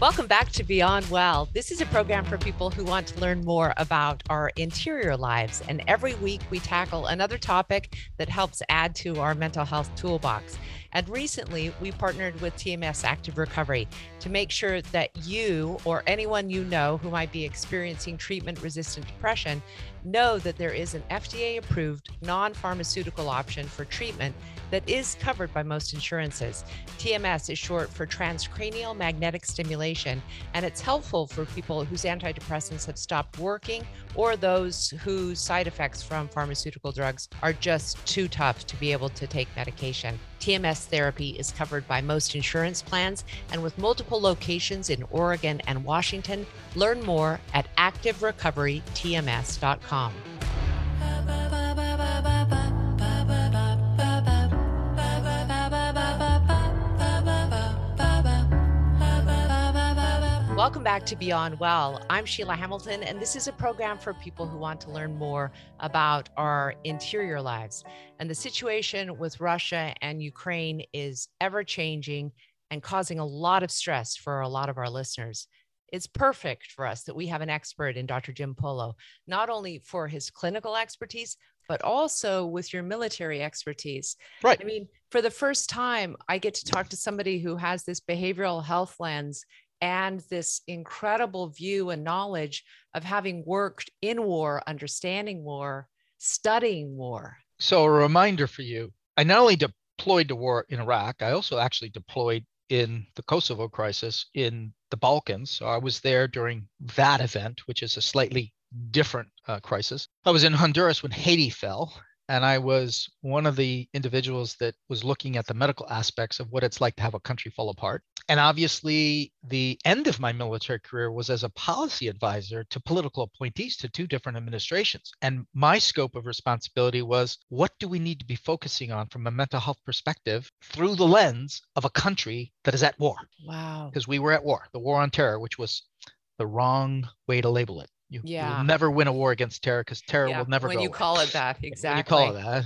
Welcome back to Beyond Well. This is a program for people who want to learn more about our interior lives. And every week we tackle another topic that helps add to our mental health toolbox. And recently, we partnered with TMS Active Recovery to make sure that you or anyone you know who might be experiencing treatment resistant depression know that there is an FDA approved non pharmaceutical option for treatment that is covered by most insurances. TMS is short for transcranial magnetic stimulation, and it's helpful for people whose antidepressants have stopped working or those whose side effects from pharmaceutical drugs are just too tough to be able to take medication. TMS therapy is covered by most insurance plans and with multiple locations in Oregon and Washington. Learn more at activerecoverytms.com. Welcome back to Beyond Well. I'm Sheila Hamilton, and this is a program for people who want to learn more about our interior lives. And the situation with Russia and Ukraine is ever changing and causing a lot of stress for a lot of our listeners. It's perfect for us that we have an expert in Dr. Jim Polo, not only for his clinical expertise, but also with your military expertise. Right. I mean, for the first time, I get to talk to somebody who has this behavioral health lens and this incredible view and knowledge of having worked in war, understanding war, studying war. So, a reminder for you I not only deployed to war in Iraq, I also actually deployed in the Kosovo crisis in the Balkans. So, I was there during that event, which is a slightly different uh, crisis. I was in Honduras when Haiti fell, and I was one of the individuals that was looking at the medical aspects of what it's like to have a country fall apart. And obviously, the end of my military career was as a policy advisor to political appointees to two different administrations. And my scope of responsibility was what do we need to be focusing on from a mental health perspective through the lens of a country that is at war? Wow. Because we were at war, the war on terror, which was the wrong way to label it. You, yeah. will never win a war against terror because terror yeah, will never when go you away. call it that exactly When you call it that.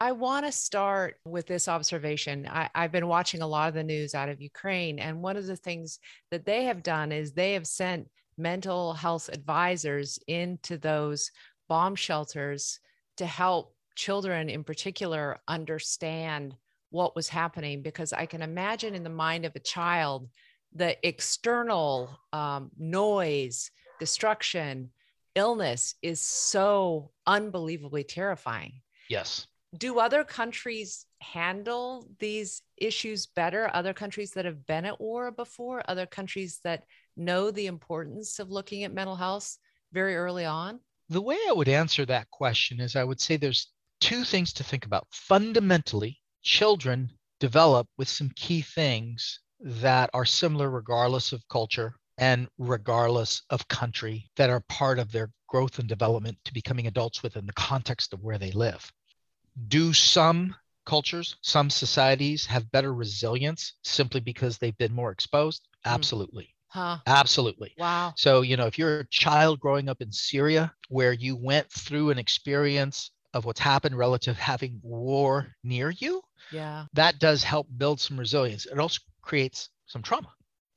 I want to start with this observation. I, have been watching a lot of the news out of Ukraine, and one of the things that they have done is they have sent mental health advisors into those bomb shelters to help children in particular understand what was happening. Because I can imagine in the mind of a child, the external um, noise, destruction, illness is so unbelievably terrifying. Yes do other countries handle these issues better? Other countries that have been at war before, other countries that know the importance of looking at mental health very early on? The way I would answer that question is I would say there's two things to think about. Fundamentally, children develop with some key things that are similar regardless of culture and regardless of country that are part of their growth and development to becoming adults within the context of where they live do some cultures, some societies have better resilience simply because they've been more exposed? Hmm. Absolutely. Huh. Absolutely. Wow. So, you know, if you're a child growing up in Syria where you went through an experience of what's happened relative to having war near you, yeah. That does help build some resilience. It also creates some trauma.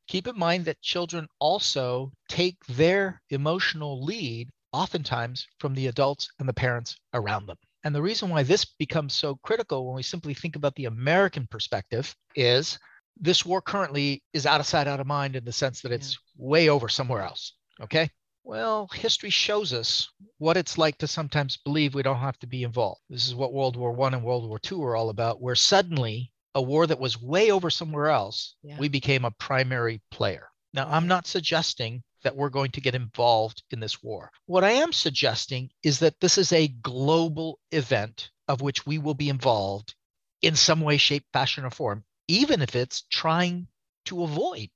Keep in mind that children also take their emotional lead oftentimes from the adults and the parents around them. And the reason why this becomes so critical when we simply think about the American perspective is this war currently is out of sight, out of mind in the sense that it's yeah. way over somewhere else. Okay. Well, history shows us what it's like to sometimes believe we don't have to be involved. This is what World War One and World War Two were all about, where suddenly a war that was way over somewhere else, yeah. we became a primary player. Now, I'm not suggesting that we're going to get involved in this war. What I am suggesting is that this is a global event of which we will be involved in some way, shape, fashion, or form, even if it's trying to avoid.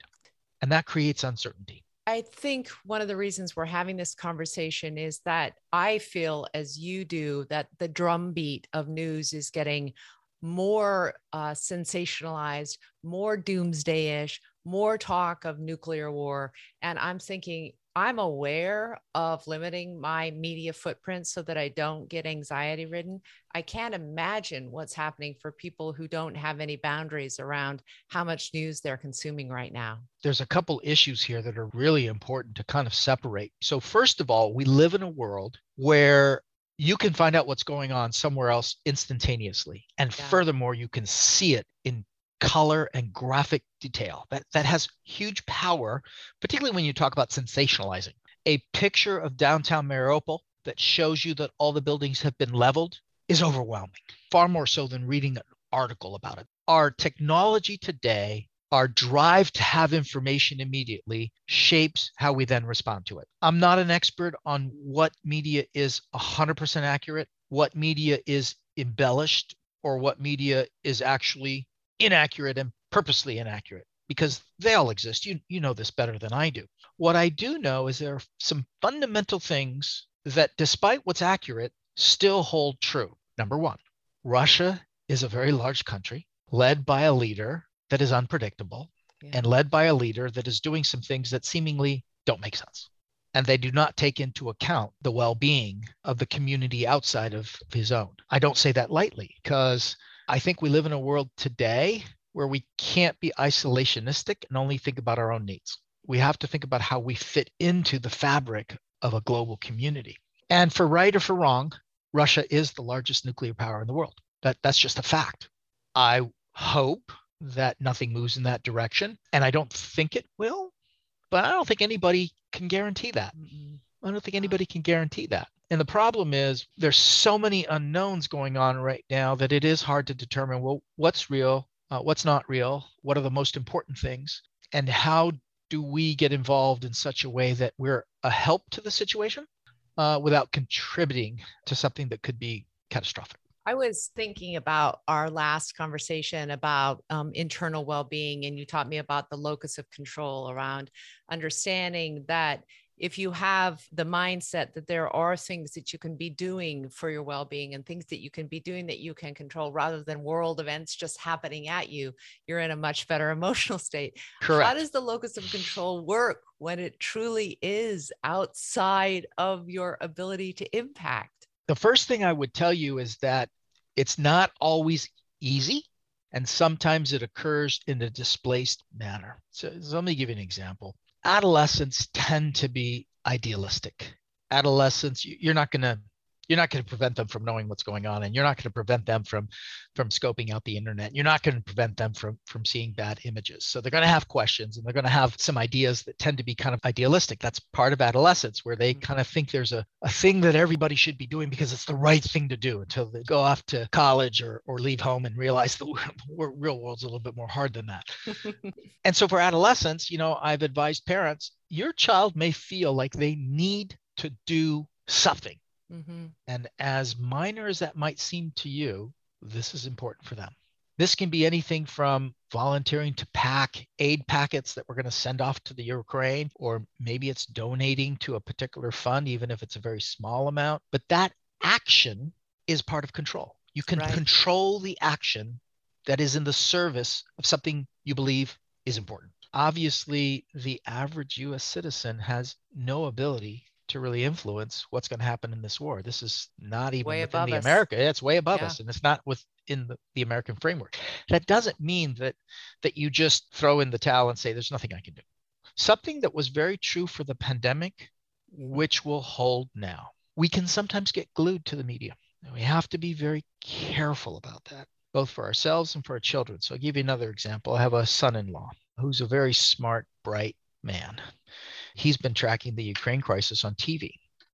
And that creates uncertainty. I think one of the reasons we're having this conversation is that I feel, as you do, that the drumbeat of news is getting more uh, sensationalized, more doomsday ish, more talk of nuclear war. And I'm thinking, I'm aware of limiting my media footprint so that I don't get anxiety ridden. I can't imagine what's happening for people who don't have any boundaries around how much news they're consuming right now. There's a couple issues here that are really important to kind of separate. So, first of all, we live in a world where you can find out what's going on somewhere else instantaneously. And yeah. furthermore, you can see it in color and graphic detail. That that has huge power, particularly when you talk about sensationalizing. A picture of downtown Mariupol that shows you that all the buildings have been leveled is overwhelming, far more so than reading an article about it. Our technology today, our drive to have information immediately shapes how we then respond to it. I'm not an expert on what media is 100% accurate, what media is embellished, or what media is actually inaccurate and purposely inaccurate because they all exist. You, you know this better than I do. What I do know is there are some fundamental things that, despite what's accurate, still hold true. Number one, Russia is a very large country led by a leader that is unpredictable yeah. and led by a leader that is doing some things that seemingly don't make sense. And they do not take into account the well being of the community outside of his own. I don't say that lightly because I think we live in a world today where we can't be isolationistic and only think about our own needs. We have to think about how we fit into the fabric of a global community. And for right or for wrong, Russia is the largest nuclear power in the world. That, that's just a fact. I hope that nothing moves in that direction. And I don't think it will, but I don't think anybody can guarantee that. I don't think anybody can guarantee that. And the problem is there's so many unknowns going on right now that it is hard to determine well what's real, uh, what's not real, what are the most important things, and how do we get involved in such a way that we're a help to the situation uh, without contributing to something that could be catastrophic. I was thinking about our last conversation about um, internal well being, and you taught me about the locus of control around understanding that if you have the mindset that there are things that you can be doing for your well-being and things that you can be doing that you can control rather than world events just happening at you you're in a much better emotional state Correct. how does the locus of control work when it truly is outside of your ability to impact the first thing i would tell you is that it's not always easy and sometimes it occurs in a displaced manner so, so let me give you an example adolescents tend to be idealistic. Adolescents, you're not going to you're not going to prevent them from knowing what's going on and you're not going to prevent them from from scoping out the internet. You're not going to prevent them from from seeing bad images. So they're going to have questions and they're going to have some ideas that tend to be kind of idealistic. That's part of adolescence where they mm-hmm. kind of think there's a, a thing that everybody should be doing because it's the right thing to do until they go off to college or, or leave home and realize the real world's a little bit more hard than that. And so for adolescents you know i've advised parents your child may feel like they need to do something Mm-hmm. And as minor as that might seem to you, this is important for them. This can be anything from volunteering to pack aid packets that we're going to send off to the Ukraine, or maybe it's donating to a particular fund, even if it's a very small amount. But that action is part of control. You can right. control the action that is in the service of something you believe is important. Obviously, the average US citizen has no ability to really influence what's going to happen in this war. This is not even way within the us. America. It's way above yeah. us, and it's not within the, the American framework. That doesn't mean that that you just throw in the towel and say there's nothing I can do. Something that was very true for the pandemic, which will hold now. We can sometimes get glued to the media. And we have to be very careful about that, both for ourselves and for our children. So I'll give you another example. I have a son-in-law who's a very smart, bright man he's been tracking the Ukraine crisis on TV.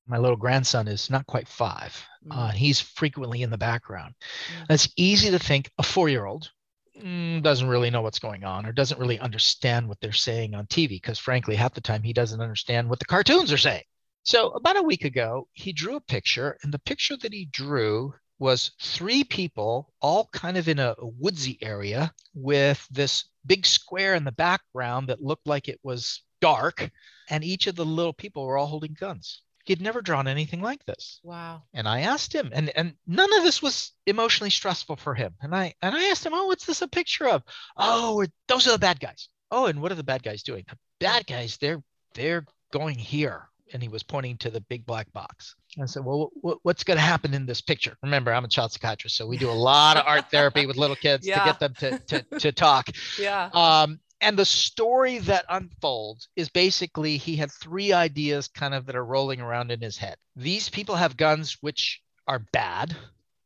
My little grandson is not quite five. Uh, mm. he's frequently in the background. Mm. It's easy to think a four year old mm, doesn't really know what's going on or doesn't really understand what they're saying on TV because, frankly, half the time he doesn't understand what the cartoons are saying. So, about a week ago, he drew a picture, and the picture that he drew was three people all kind of in a, a, woodsy area with this big square in the background that looked like it was dark and each of the little people were all holding guns. He'd never drawn anything like this. Wow. And I asked him, and and none of this was emotionally stressful for him. And I and I asked him, "Oh, what's this a picture of?" "Oh, those are the bad guys." "Oh, and what are the bad guys doing?" "The bad guys, they're they're going here and he was pointing to the big black box. I said, Well, what's going to happen in this picture? Remember, I'm a child psychiatrist, so we do a lot of art therapy with little kids yeah. to get them to, to, to talk. Yeah. Um, and the story that unfolds is basically he had three ideas kind of that are rolling around in his head. These people have guns which are bad.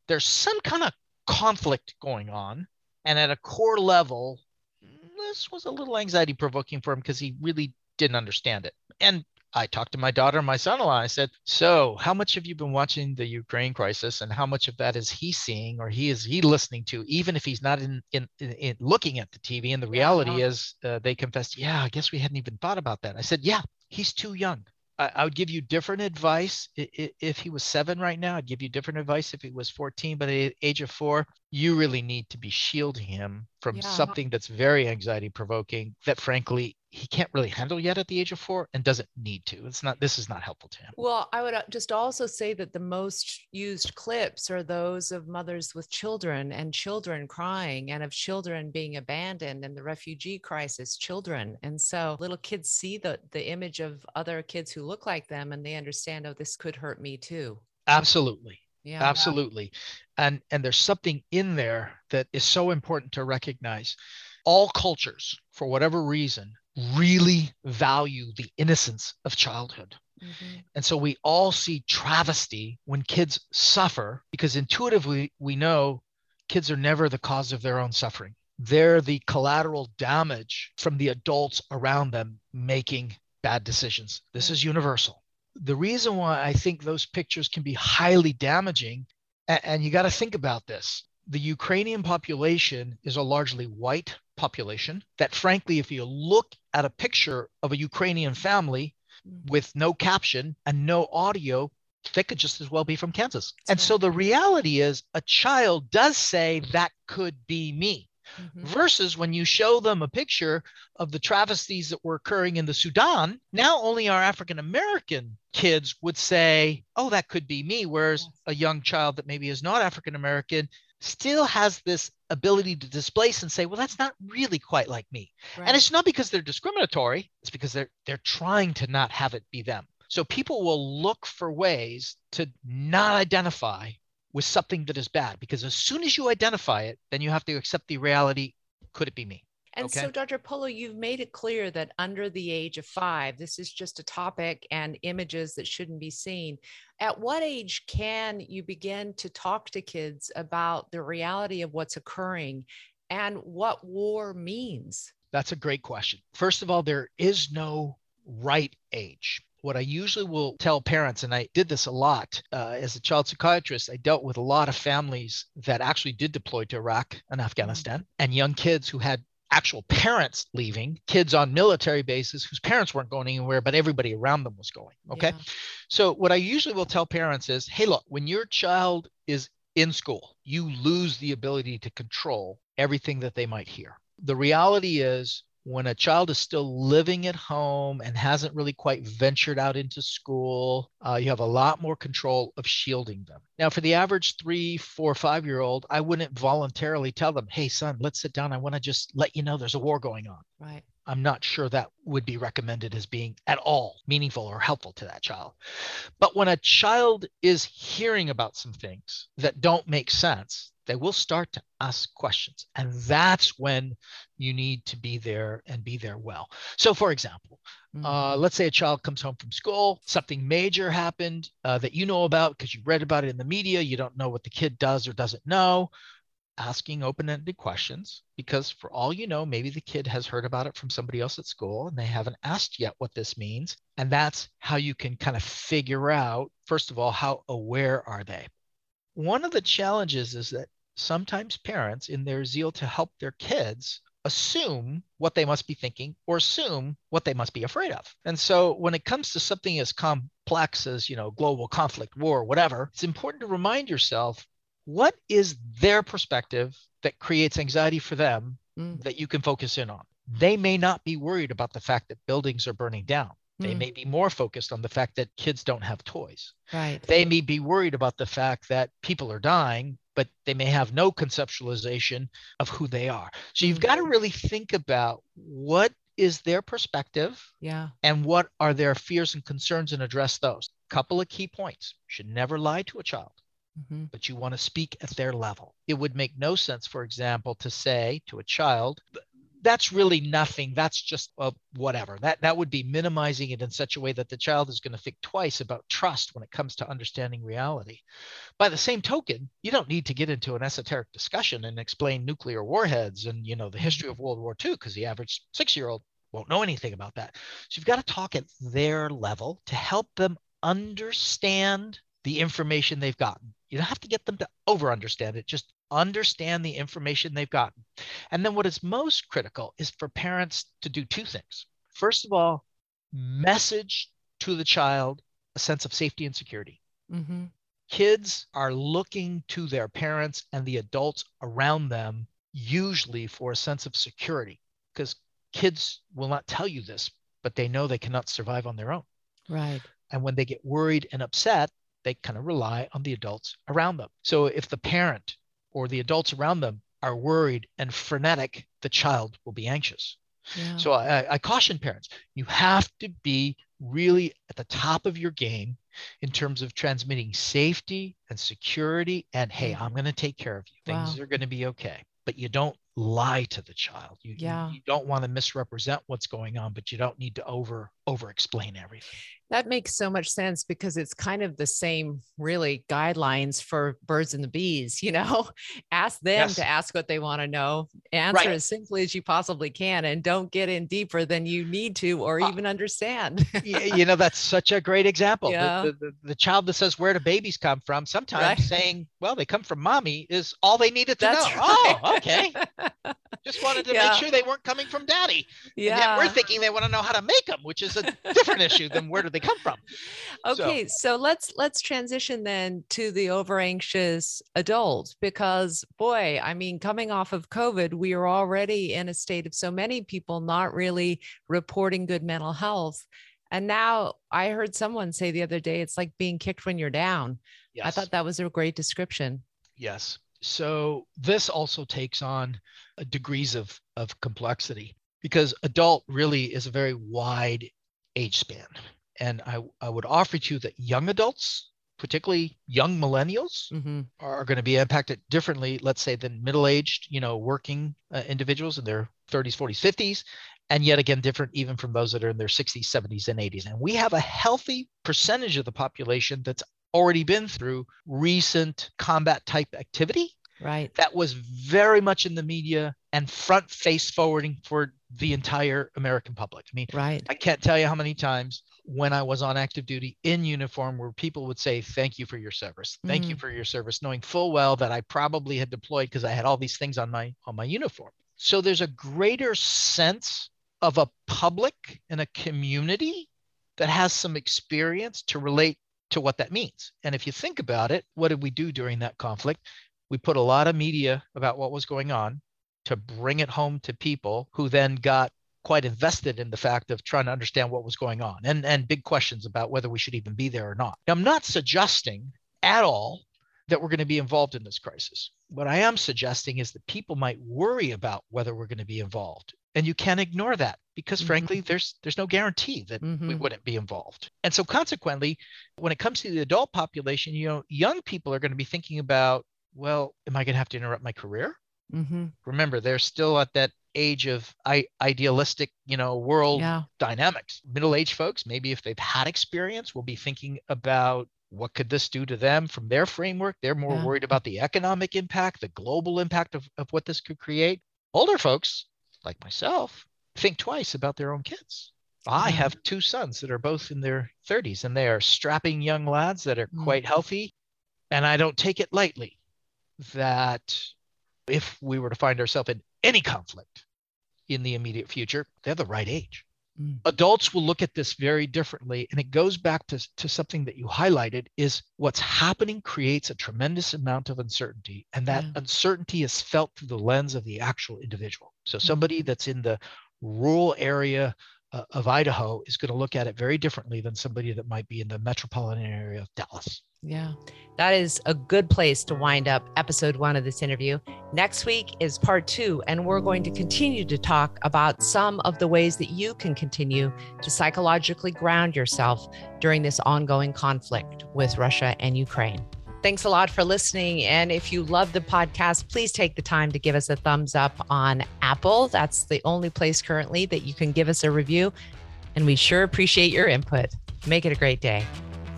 There's some kind of conflict going on. And at a core level, this was a little anxiety provoking for him because he really didn't understand it. And I talked to my daughter and my son-in-law. I said, "So, how much have you been watching the Ukraine crisis, and how much of that is he seeing or he is he listening to, even if he's not in in, in, in looking at the TV?" And the reality yeah. is, uh, they confessed, "Yeah, I guess we hadn't even thought about that." I said, "Yeah, he's too young. I, I would give you different advice if he was seven right now. I'd give you different advice if he was 14. But at the age of four, you really need to be shielding him from yeah. something that's very anxiety provoking that, frankly, he can't really handle yet at the age of four and doesn't need to. It's not, this is not helpful to him. Well, I would uh, just also say that the most used clips are those of mothers with children and children crying and of children being abandoned and the refugee crisis, children. And so little kids see the, the image of other kids who look like them and they understand, oh, this could hurt me too. Absolutely. Yeah. Absolutely. And and there's something in there that is so important to recognize. All cultures, for whatever reason, really value the innocence of childhood. Mm-hmm. And so we all see travesty when kids suffer because intuitively we know kids are never the cause of their own suffering. They're the collateral damage from the adults around them making bad decisions. This is universal. The reason why I think those pictures can be highly damaging, and, and you got to think about this the Ukrainian population is a largely white population that, frankly, if you look at a picture of a Ukrainian family mm-hmm. with no caption and no audio, they could just as well be from Kansas. That's and right. so the reality is a child does say that could be me. Mm-hmm. Versus when you show them a picture of the travesties that were occurring in the Sudan, now only our African American kids would say, Oh, that could be me. Whereas yes. a young child that maybe is not African American still has this ability to displace and say, well, that's not really quite like me. Right. And it's not because they're discriminatory, it's because they're they're trying to not have it be them. So people will look for ways to not identify with something that is bad because as soon as you identify it, then you have to accept the reality, could it be me? And okay. so, Dr. Polo, you've made it clear that under the age of five, this is just a topic and images that shouldn't be seen. At what age can you begin to talk to kids about the reality of what's occurring and what war means? That's a great question. First of all, there is no right age what I usually will tell parents, and I did this a lot uh, as a child psychiatrist, I dealt with a lot of families that actually did deploy to Iraq and Afghanistan and young kids who had actual parents leaving, kids on military bases whose parents weren't going anywhere, but everybody around them was going. Okay. Yeah. So, what I usually will tell parents is hey, look, when your child is in school, you lose the ability to control everything that they might hear. The reality is, when a child is still living at home and hasn't really quite ventured out into school, uh, you have a lot more control of shielding them. Now, for the average three, four, five year old, I wouldn't voluntarily tell them, hey, son, let's sit down. I want to just let you know there's a war going on. Right. I'm not sure that would be recommended as being at all meaningful or helpful to that child. But when a child is hearing about some things that don't make sense, they will start to ask questions. And that's when you need to be there and be there well. So, for example, mm-hmm. uh, let's say a child comes home from school, something major happened uh, that you know about because you read about it in the media, you don't know what the kid does or doesn't know. Asking open ended questions because, for all you know, maybe the kid has heard about it from somebody else at school and they haven't asked yet what this means. And that's how you can kind of figure out, first of all, how aware are they? One of the challenges is that sometimes parents, in their zeal to help their kids, assume what they must be thinking or assume what they must be afraid of. And so when it comes to something as complex as, you know, global conflict, war, whatever, it's important to remind yourself what is their perspective that creates anxiety for them mm. that you can focus in on. They may not be worried about the fact that buildings are burning down. They mm. may be more focused on the fact that kids don't have toys. Right. They may be worried about the fact that people are dying but they may have no conceptualization of who they are. So you've got to mm-hmm. really think about what is their perspective Yeah. and what are their fears and concerns and address those. Couple of key points. You should never lie to a child, hmm but you want to speak at their level. It would make no sense, for example, to say to a child, that's really nothing. That's just uh, whatever. That that would be minimizing it in such a way that the child is going to think twice about trust when it comes to understanding reality. By the same token, you don't need to get into an esoteric discussion and explain nuclear warheads and you know the history of World War II because the average six-year-old won't know anything about that. So you've got to talk at their level to help them understand the information they've gotten. You don't have to get them to over understand it, just understand the information they've gotten. And then what is most critical is for parents to do two things. First of all, message to the child a sense of safety and security. hmm Kids are looking to their parents and the adults around them, usually for a sense of security, because kids will not tell you this, but they know they cannot survive on their own. Right. And when they get worried and upset, they kind of rely on the adults around them. So if the parent or the adults around them are worried and frenetic, the child will be anxious. Yeah. So I, I caution parents, you have to be really at the top of your game in terms of transmitting safety and security. And hey, I'm going to take care of you. Things Wow. are going to be okay. But you don't lie to the child. You, you- Yeah. you don't want to misrepresent what's going on, but you don't need to over over explain everything. That makes so much sense because it's kind of the same, really, guidelines for birds and the bees. You know, ask them Yes. to ask what they want to know, answer Right. as simply as you possibly can, and don't get in deeper than you need to or Uh, even understand. You know that's such a great example The- Yeah. the, the, the child that says where do babies come from sometimes Right. saying well they come from mommy is all they needed to That's know right. oh okay just wanted to Yeah. make sure they weren't coming from daddy yeah. we're thinking they want to know how to make them which is a different issue than where do they come from So- Okay, so let's let's transition then to the over anxious adult because boy, I mean coming off of COVID, we are already in a state of so many people not really reporting good mental health. And now I heard someone say the other day it's like being kicked when you're down. yes I thought that was a great description. Yes. So this also takes on uh, degrees of, of complexity because adult really is a very wide age span. And I, I would offer to you that young adults, particularly young millennials, hmm are going to be impacted differently, let's say, than middle-aged, you know, working uh, individuals in their 30s, 40s, 50s, and yet again different even from those that are in their 60s, 70s, and 80s. And we have a healthy percentage of the population that's already been through recent combat type activity Right. that was very much in the media and front face forwarding for the entire American public. I mean, Right. I can't tell you how many times when I was on active duty in uniform where people would say, Thank you for your service. Thank you mm. for your service, knowing full well that I probably had deployed because I had all these things on my on my uniform. So there's a greater sense of a public and a community that has some experience to relate to what that means. And if you think about it, what did we do during that conflict? We put a lot of media about what was going on to bring it home to people who then got quite invested in the fact of trying to understand what was going on and, and big questions about whether we should even be there or not. Now, I'm not suggesting at all that we're going to be involved in this crisis. What I am suggesting is that people might worry about whether we're going to be involved. And you can't ignore that because Mhm. frankly, there's there's no guarantee that we Mhm. wouldn't be involved. And so consequently, when it comes to the adult population, you know, young people are going to be thinking about, well, am I going to have to interrupt my career? hmm remember they're still at that age of I- idealistic you know world Yeah. dynamics middle-aged folks maybe if they've had experience will be thinking about what could this do to them from their framework they're more Yeah. worried about the economic impact the global impact of, of what this could create older folks like myself think twice about their own kids i have two sons that are both in their 30s and they are strapping young lads that are Mm. quite healthy and i don't take it lightly that if we were to find ourselves in any conflict in the immediate future, they're the right age. Mm. Adults will look at this very differently. And it goes back to, to something that you highlighted is what's happening creates a tremendous amount of uncertainty. And that Yeah. uncertainty is felt through the lens of the actual individual. So somebody that's in the rural area uh, of Idaho is going to look at it very differently than somebody that might be in the metropolitan area of Dallas. Yeah, that is a good place to wind up episode one of this interview. Next week is part two, and we're going to continue to talk about some of the ways that you can continue to psychologically ground yourself during this ongoing conflict with Russia and Ukraine. Thanks a lot for listening. And if you love the podcast, please take the time to give us a thumbs up on Apple. That's the only place currently that you can give us a review. And we sure appreciate your input. Make it a great day.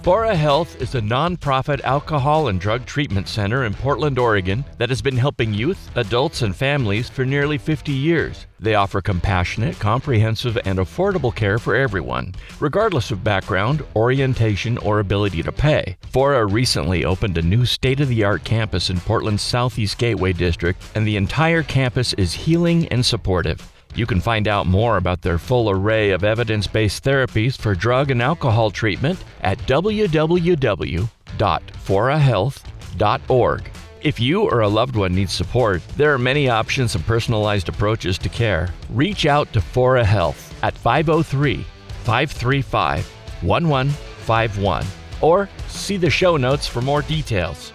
Fora Health is a nonprofit alcohol and drug treatment center in Portland, Oregon that has been helping youth, adults, and families for nearly 50 years. They offer compassionate, comprehensive, and affordable care for everyone, regardless of background, orientation, or ability to pay. Fora recently opened a new state of the art campus in Portland's Southeast Gateway District, and the entire campus is healing and supportive. You can find out more about their full array of evidence based therapies for drug and alcohol treatment at www.forahealth.org. If you or a loved one needs support, there are many options and personalized approaches to care. Reach out to Fora Health at 503 535 1151 or see the show notes for more details.